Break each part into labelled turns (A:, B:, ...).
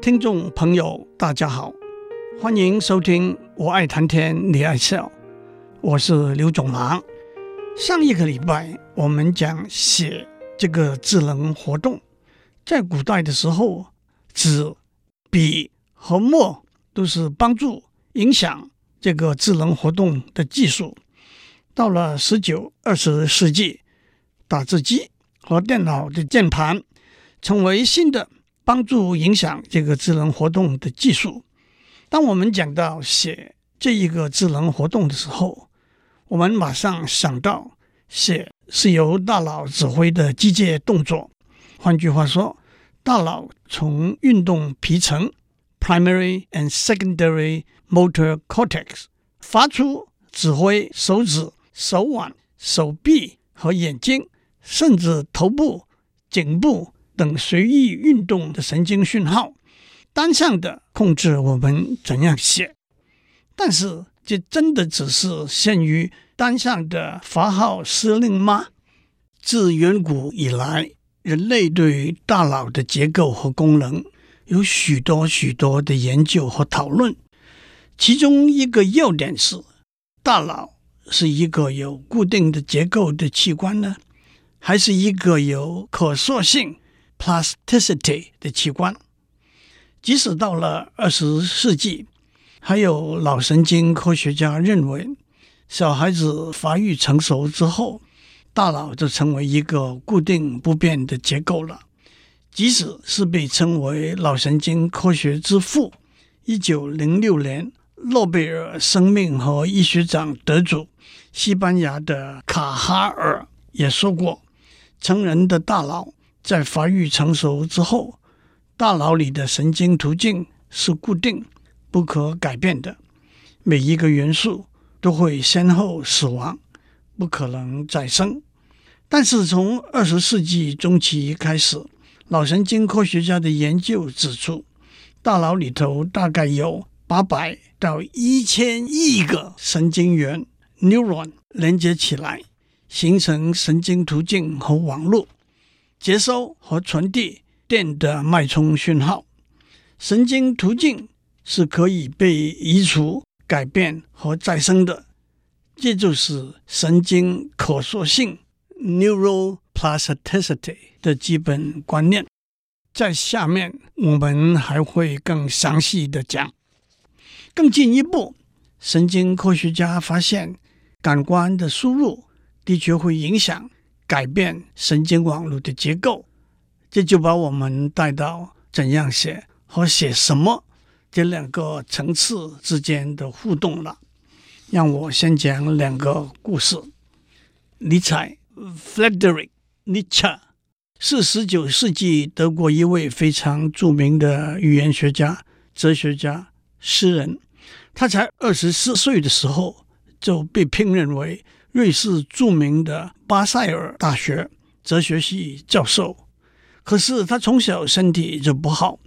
A: 听众朋友，大家好，欢迎收听《我爱谈天，你爱笑》，我是刘总郎。上一个礼拜我们讲写这个智能活动，在古代的时候，纸、笔和墨都是帮助影响这个智能活动的技术。到了十九、二十世纪，打字机和电脑的键盘成为新的。帮助影响这个智能活动的技术。当我们讲到写这一个智能活动的时候，我们马上想到写是由大脑指挥的机械动作。换句话说，大脑从运动皮层 （primary and secondary motor cortex） 发出指挥手指、手腕、手臂和眼睛，甚至头部、颈部。等随意运动的神经讯号，单向的控制我们怎样写。但是，这真的只是限于单向的发号施令吗？自远古以来，人类对于大脑的结构和功能有许多许多的研究和讨论。其中一个要点是，大脑是一个有固定的结构的器官呢，还是一个有可塑性？plasticity 的器官，即使到了二十世纪，还有脑神经科学家认为，小孩子发育成熟之后，大脑就成为一个固定不变的结构了。即使是被称为脑神经科学之父，一九零六年诺贝尔生命和医学奖得主西班牙的卡哈尔也说过，成人的大脑。在发育成熟之后，大脑里的神经途径是固定、不可改变的。每一个元素都会先后死亡，不可能再生。但是从二十世纪中期开始，脑神经科学家的研究指出，大脑里头大概有八百到一千亿个神经元 （neuron） 连接起来，形成神经途径和网络。接收和传递电的脉冲讯号，神经途径是可以被移除、改变和再生的，这就是神经可塑性 （neuroplasticity） 的基本观念。在下面我们还会更详细的讲。更进一步，神经科学家发现，感官的输入的确会影响。改变神经网络的结构，这就把我们带到怎样写和写什么这两个层次之间的互动了。让我先讲两个故事。尼采 （Frederick Nietzsche） 是十九世纪德国一位非常著名的语言学家、哲学家、诗人。他才二十四岁的时候就被聘任为。瑞士著名的巴塞尔大学哲学系教授，可是他从小身体就不好。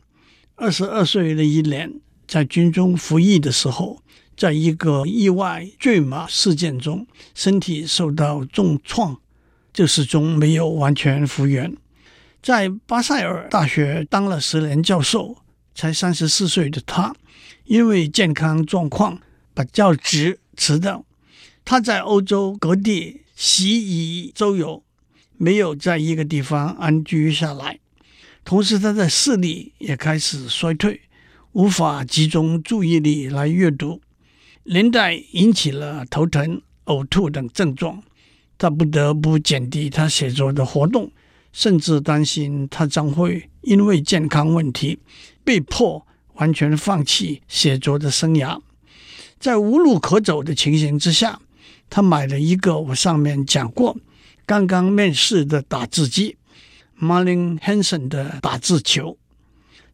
A: 二十二岁的一年，在军中服役的时候，在一个意外坠马事件中，身体受到重创，就始终没有完全复原。在巴塞尔大学当了十年教授，才三十四岁的他，因为健康状况，把教职辞掉。他在欧洲各地习以周游，没有在一个地方安居下来。同时，他的视力也开始衰退，无法集中注意力来阅读，连带引起了头疼、呕吐等症状。他不得不减低他写作的活动，甚至担心他将会因为健康问题被迫完全放弃写作的生涯。在无路可走的情形之下，他买了一个我上面讲过、刚刚面世的打字机，Marlin Hansen 的打字球。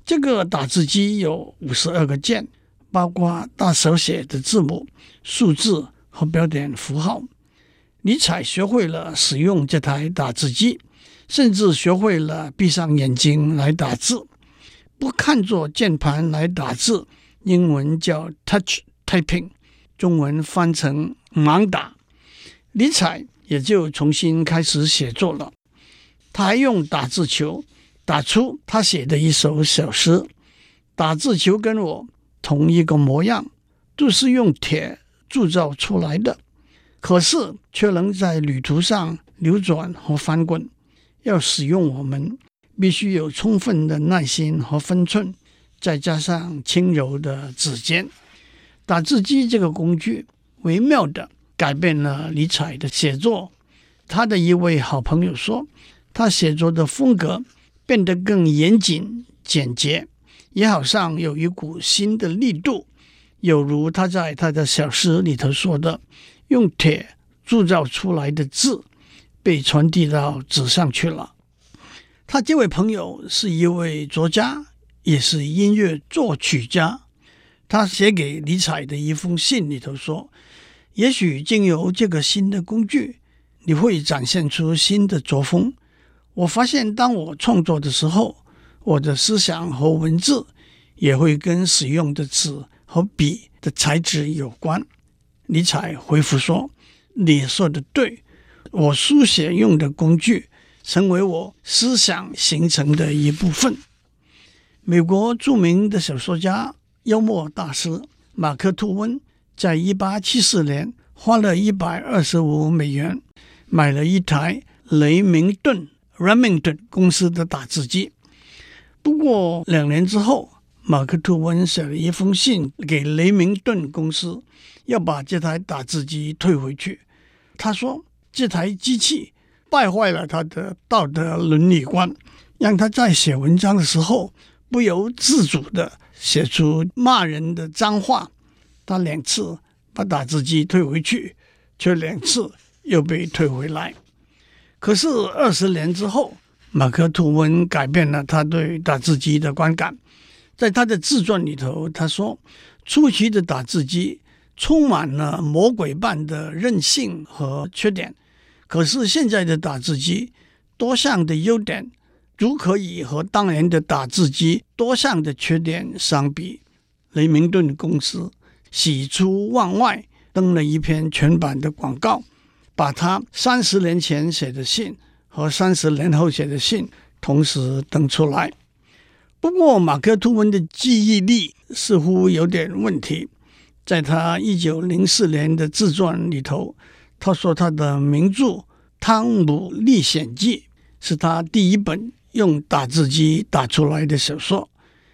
A: 这个打字机有五十二个键，包括大手写的字母、数字和标点符号。尼采学会了使用这台打字机，甚至学会了闭上眼睛来打字，不看作键盘来打字，英文叫 Touch Typing。中文翻成盲打，尼采也就重新开始写作了。他还用打字球打出他写的一首小诗：“打字球跟我同一个模样，都是用铁铸造出来的，可是却能在旅途上流转和翻滚。要使用我们，必须有充分的耐心和分寸，再加上轻柔的指尖。打字机这个工具，微妙地改变了尼采的写作。他的一位好朋友说，他写作的风格变得更严谨、简洁。也好像有一股新的力度，有如他在他的小诗里头说的：“用铁铸造出来的字被传递到纸上去了。”他这位朋友是一位作家，也是音乐作曲家。他写给尼采的一封信里头说：“也许经由这个新的工具，你会展现出新的作风。我发现，当我创作的时候。”我的思想和文字也会跟使用的纸和笔的材质有关。尼采回复说：“你说的对，我书写用的工具成为我思想形成的一部分。”美国著名的小说家、幽默大师马克·吐温在一八七四年花了一百二十五美元买了一台雷明顿 （Remington） 公司的打字机。不过两年之后，马克吐温写了一封信给雷明顿公司，要把这台打字机退回去。他说，这台机器败坏了他的道德伦理观，让他在写文章的时候不由自主地写出骂人的脏话。他两次把打字机退回去，却两次又被退回来。可是二十年之后，马克吐温改变了他对打字机的观感，在他的自传里头，他说：“初期的打字机充满了魔鬼般的任性和缺点，可是现在的打字机多项的优点，足可以和当年的打字机多项的缺点相比。”雷明顿公司喜出望外，登了一篇全版的广告，把他三十年前写的信。和三十年后写的信同时登出来。不过，马克吐温的记忆力似乎有点问题。在他一九零四年的自传里头，他说他的名著《汤姆历险记》是他第一本用打字机打出来的小说，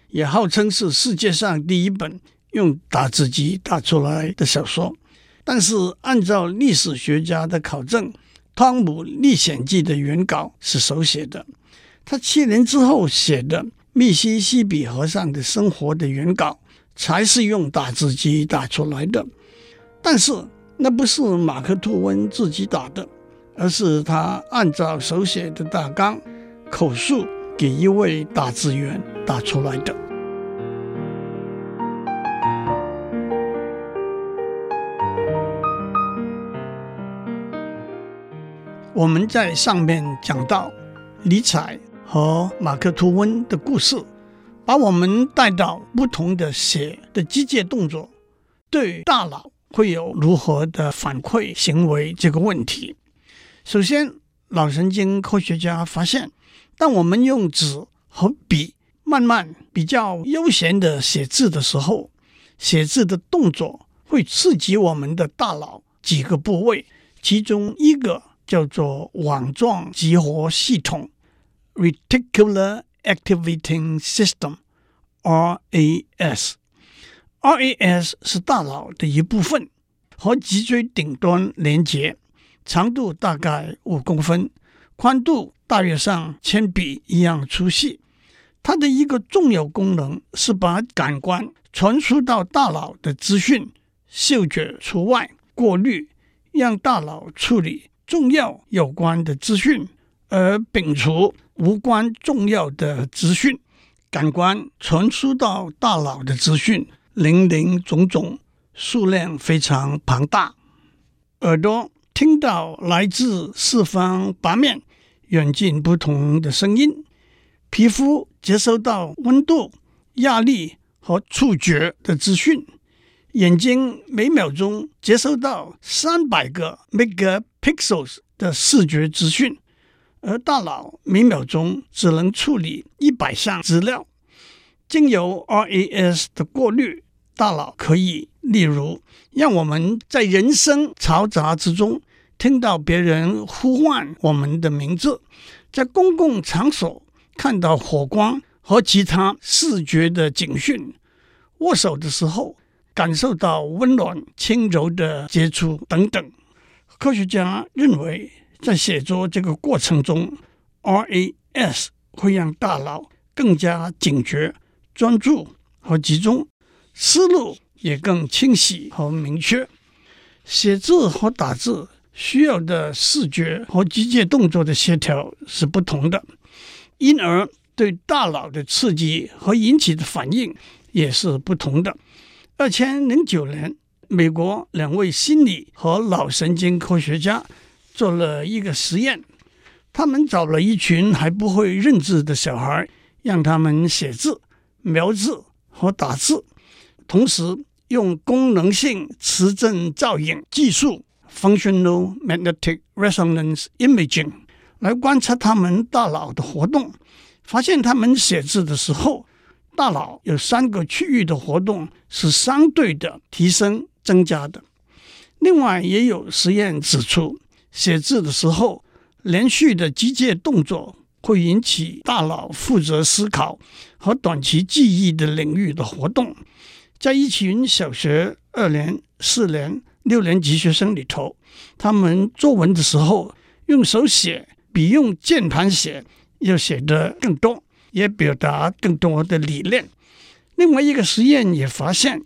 A: 也号称是世界上第一本用打字机打出来的小说。但是，按照历史学家的考证，《汤姆历险记》的原稿是手写的，他七年之后写的《密西西比河上的生活》的原稿才是用打字机打出来的。但是那不是马克吐温自己打的，而是他按照手写的大纲口述给一位打字员打出来的。我们在上面讲到尼采和马克吐温的故事，把我们带到不同的写的机械动作对大脑会有如何的反馈行为这个问题。首先，脑神经科学家发现，当我们用纸和笔慢慢比较悠闲的写字的时候，写字的动作会刺激我们的大脑几个部位，其中一个。叫做网状激活系统 （Reticular Activating System，RAS）。RAS 是大脑的一部分，和脊椎顶端连接，长度大概五公分，宽度大约像铅笔一样粗细。它的一个重要功能是把感官传输到大脑的资讯（嗅觉除外，过滤），让大脑处理。重要有关的资讯，而摒除无关重要的资讯。感官传输到大脑的资讯，林林总总，数量非常庞大。耳朵听到来自四方八面、远近不同的声音，皮肤接收到温度、压力和触觉的资讯。眼睛每秒钟接收到三百个 Pixels 的视觉资讯，而大脑每秒钟只能处理一百项资料。经由 RAS 的过滤，大脑可以，例如，让我们在人声嘈杂之中听到别人呼唤我们的名字，在公共场所看到火光和其他视觉的警讯，握手的时候感受到温暖轻柔的接触等等。科学家认为，在写作这个过程中，RAS 会让大脑更加警觉。专注和集中，思路也更清晰和明确。写字和打字需要的视觉和机械动作的协调是不同的，因而对大脑的刺激和引起的反应也是不同的。二千零九年，美国两位心理和脑神经科学家做了一个实验，他们找了一群还不会认字的小孩，让他们写字。描字和打字，同时用功能性磁振造影技术 （Functional Magnetic Resonance Imaging） 来观察他们大脑的活动，发现他们写字的时候，大脑有三个区域的活动是相对的提升增加的。另外，也有实验指出，写字的时候连续的机械动作。会引起大脑负责思考和短期记忆的领域的活动。在一群小学二年、四年、六年级学生里头，他们作文的时候用手写比用键盘写要写得更多，也表达更多的理念。另外一个实验也发现，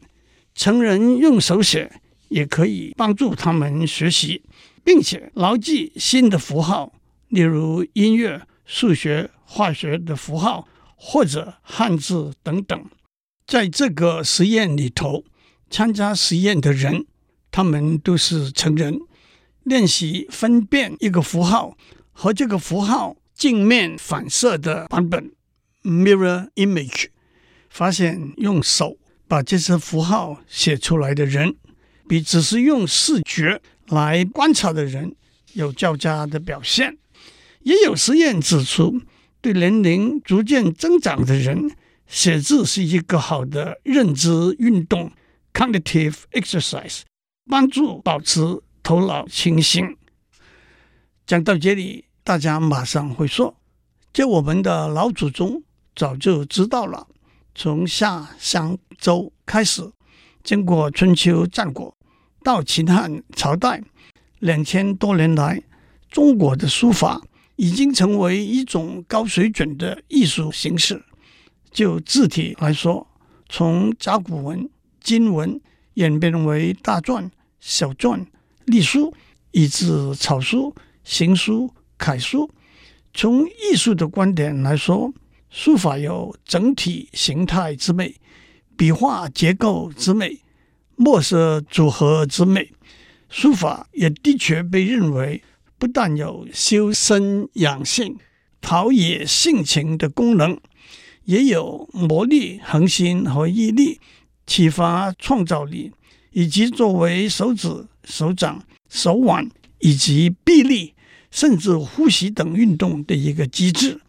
A: 成人用手写也可以帮助他们学习，并且牢记新的符号，例如音乐。数学、化学的符号或者汉字等等，在这个实验里头，参加实验的人，他们都是成人，练习分辨一个符号和这个符号镜面反射的版本 （mirror image），发现用手把这些符号写出来的人，比只是用视觉来观察的人有较佳的表现。也有实验指出，对年龄逐渐增长的人，写字是一个好的认知运动 （cognitive exercise），帮助保持头脑清醒。讲到这里，大家马上会说：“这我们的老祖宗早就知道了。”从夏商周开始，经过春秋战国到秦汉朝代，两千多年来，中国的书法。已经成为一种高水准的艺术形式。就字体来说，从甲骨文、金文演变为大篆、小篆、隶书，以至草书、行书、楷书。从艺术的观点来说，书法有整体形态之美、笔画结构之美、墨色组合之美。书法也的确被认为。不但有修身养性、陶冶性情的功能，也有磨砺恒心和毅力、启发创造力，以及作为手指、手掌、手腕以及臂力，甚至呼吸等运动的一个机制。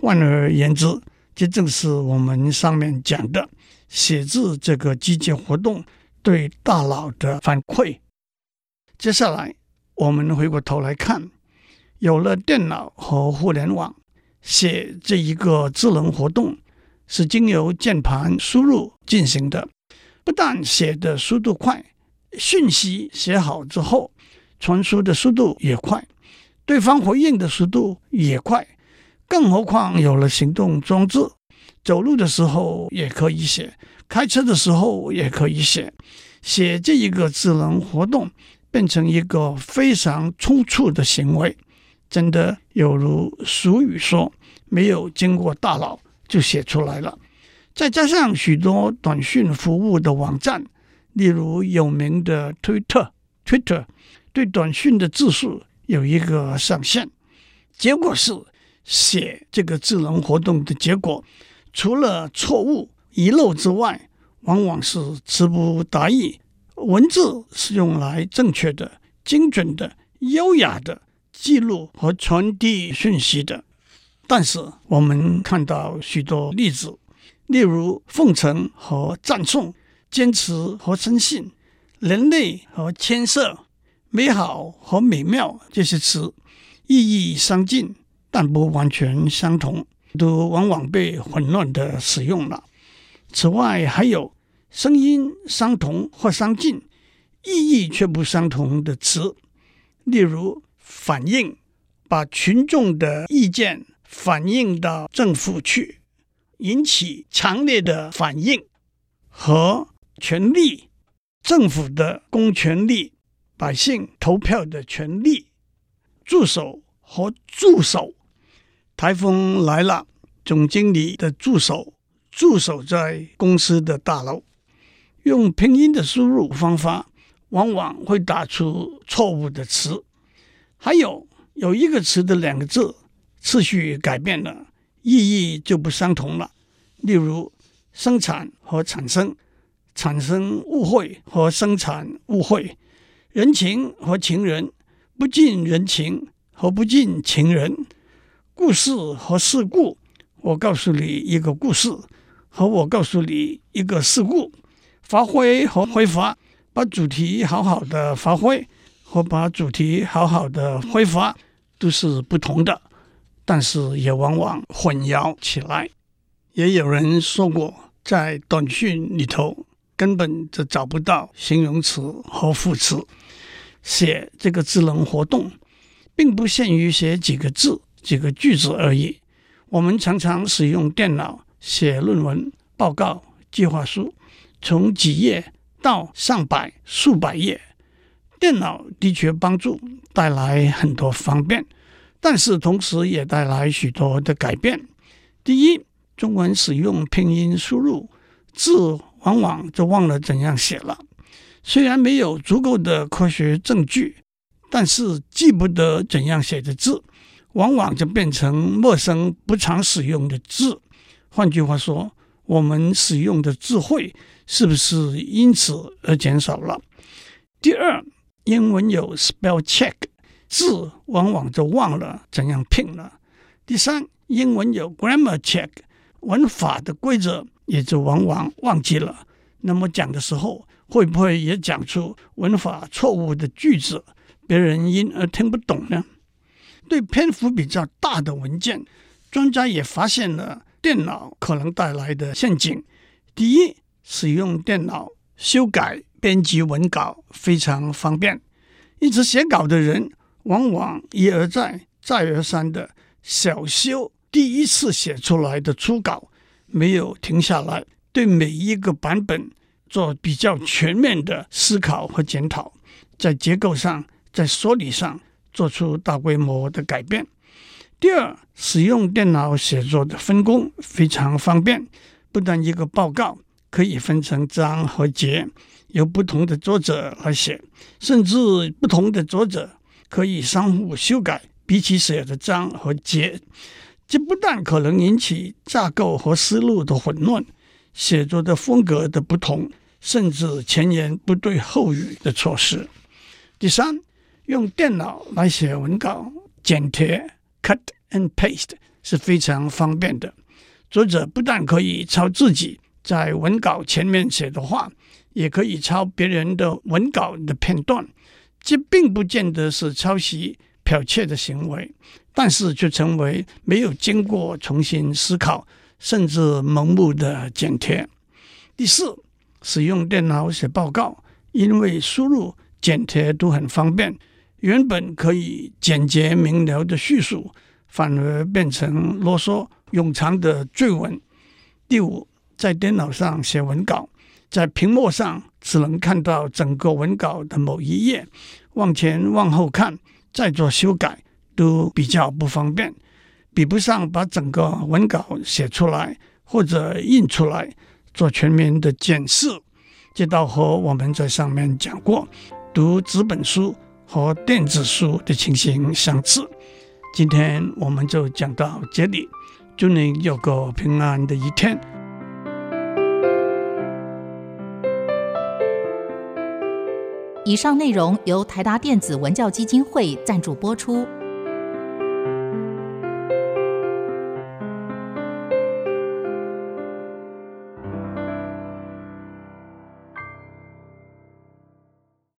A: 换而言之，这正是我们上面讲的写字这个机械活动对大脑的反馈。接下来。我们回过头来看，有了电脑和互联网，写这一个智能活动是经由键盘输入进行的。不但写的速度快，讯息写好之后传输的速度也快，对方回应的速度也快。更何况有了行动装置，走路的时候也可以写，开车的时候也可以写。写这一个智能活动。变成一个非常粗促的行为，真的有如俗语说：“没有经过大脑就写出来了。”再加上许多短讯服务的网站，例如有名的推特 （Twitter），对短讯的字数有一个上限。结果是，写这个智能活动的结果，除了错误遗漏之外，往往是词不达意。文字是用来正确的、精准的、优雅的记录和传递讯息的，但是我们看到许多例子，例如奉承和赞颂、坚持和深信、人类和牵涉、美好和美妙这些词，意义相近，但不完全相同，都往往被混乱的使用了。此外，还有声音相同或相近，意义却不相同的词，例如反映，把群众的意见反映到政府去，引起强烈的反应；和权利，政府的公权力，百姓投票的权利。助手和助手，台风来了，总经理的助手驻守在公司的大楼，用拼音的输入方法，往往会打出错误的词。还有有一个词的两个字次序改变了，意义就不相同了。例如，生产和产生，产生误会和生产误会，人情和情人。不近人情和不近情人，故事和事故。我告诉你一个故事，和我告诉你一个事故。发挥和挥发，把主题好好的发挥和把主题好好的挥发都是不同的，但是也往往混淆起来。也有人说过，在短讯里头根本就找不到形容词和副词。写这个智能活动，并不限于写几个字、几个句子而已。我们常常使用电脑写论文、报告、计划书，从几页到上百、数百页。电脑的确帮助带来很多方便，但是同时也带来许多的改变。第一，中文使用拼音输入，字往往就忘了怎样写了。虽然没有足够的科学证据，但是记不得怎样写的字，往往就变成陌生、不常使用的字。换句话说，我们使用的智慧是不是因此而减少了？第二，英文有 spell check，字往往就忘了怎样拼了。第三，英文有 grammar check，文法的规则也就往往忘记了。那么讲的时候，会不会也讲出文法错误的句子，别人因而听不懂呢？对篇幅比较大的文件，专家也发现了电脑可能带来的陷阱。第一，使用电脑修改、编辑文稿非常方便，因此写稿的人往往一而再、再而三的小修第一次写出来的初稿，没有停下来对每一个版本。做比较全面的思考和检讨，在结构上、在说理上做出大规模的改变。第二，使用电脑写作的分工非常方便，不但一个报告可以分成章和节，由不同的作者来写，甚至不同的作者可以相互修改彼此写的章和节。这不但可能引起架构和思路的混乱。写作的风格的不同，甚至前言不对后语的错失。第三，用电脑来写文稿，剪贴 （cut and paste） 是非常方便的。作者不但可以抄自己在文稿前面写的话，也可以抄别人的文稿的片段。这并不见得是抄袭、剽窃的行为，但是却成为没有经过重新思考。甚至盲目的剪贴。第四，使用电脑写报告，因为输入、剪贴都很方便，原本可以简洁明了的叙述，反而变成啰嗦冗长的赘文。第五，在电脑上写文稿，在屏幕上只能看到整个文稿的某一页，往前往后看，再做修改都比较不方便。比不上把整个文稿写出来或者印出来做全面的检视，这道和我们在上面讲过读纸本书和电子书的情形相似。今天我们就讲到这里，祝您有个平安的一天。
B: 以上内容由台达电子文教基金会赞助播出。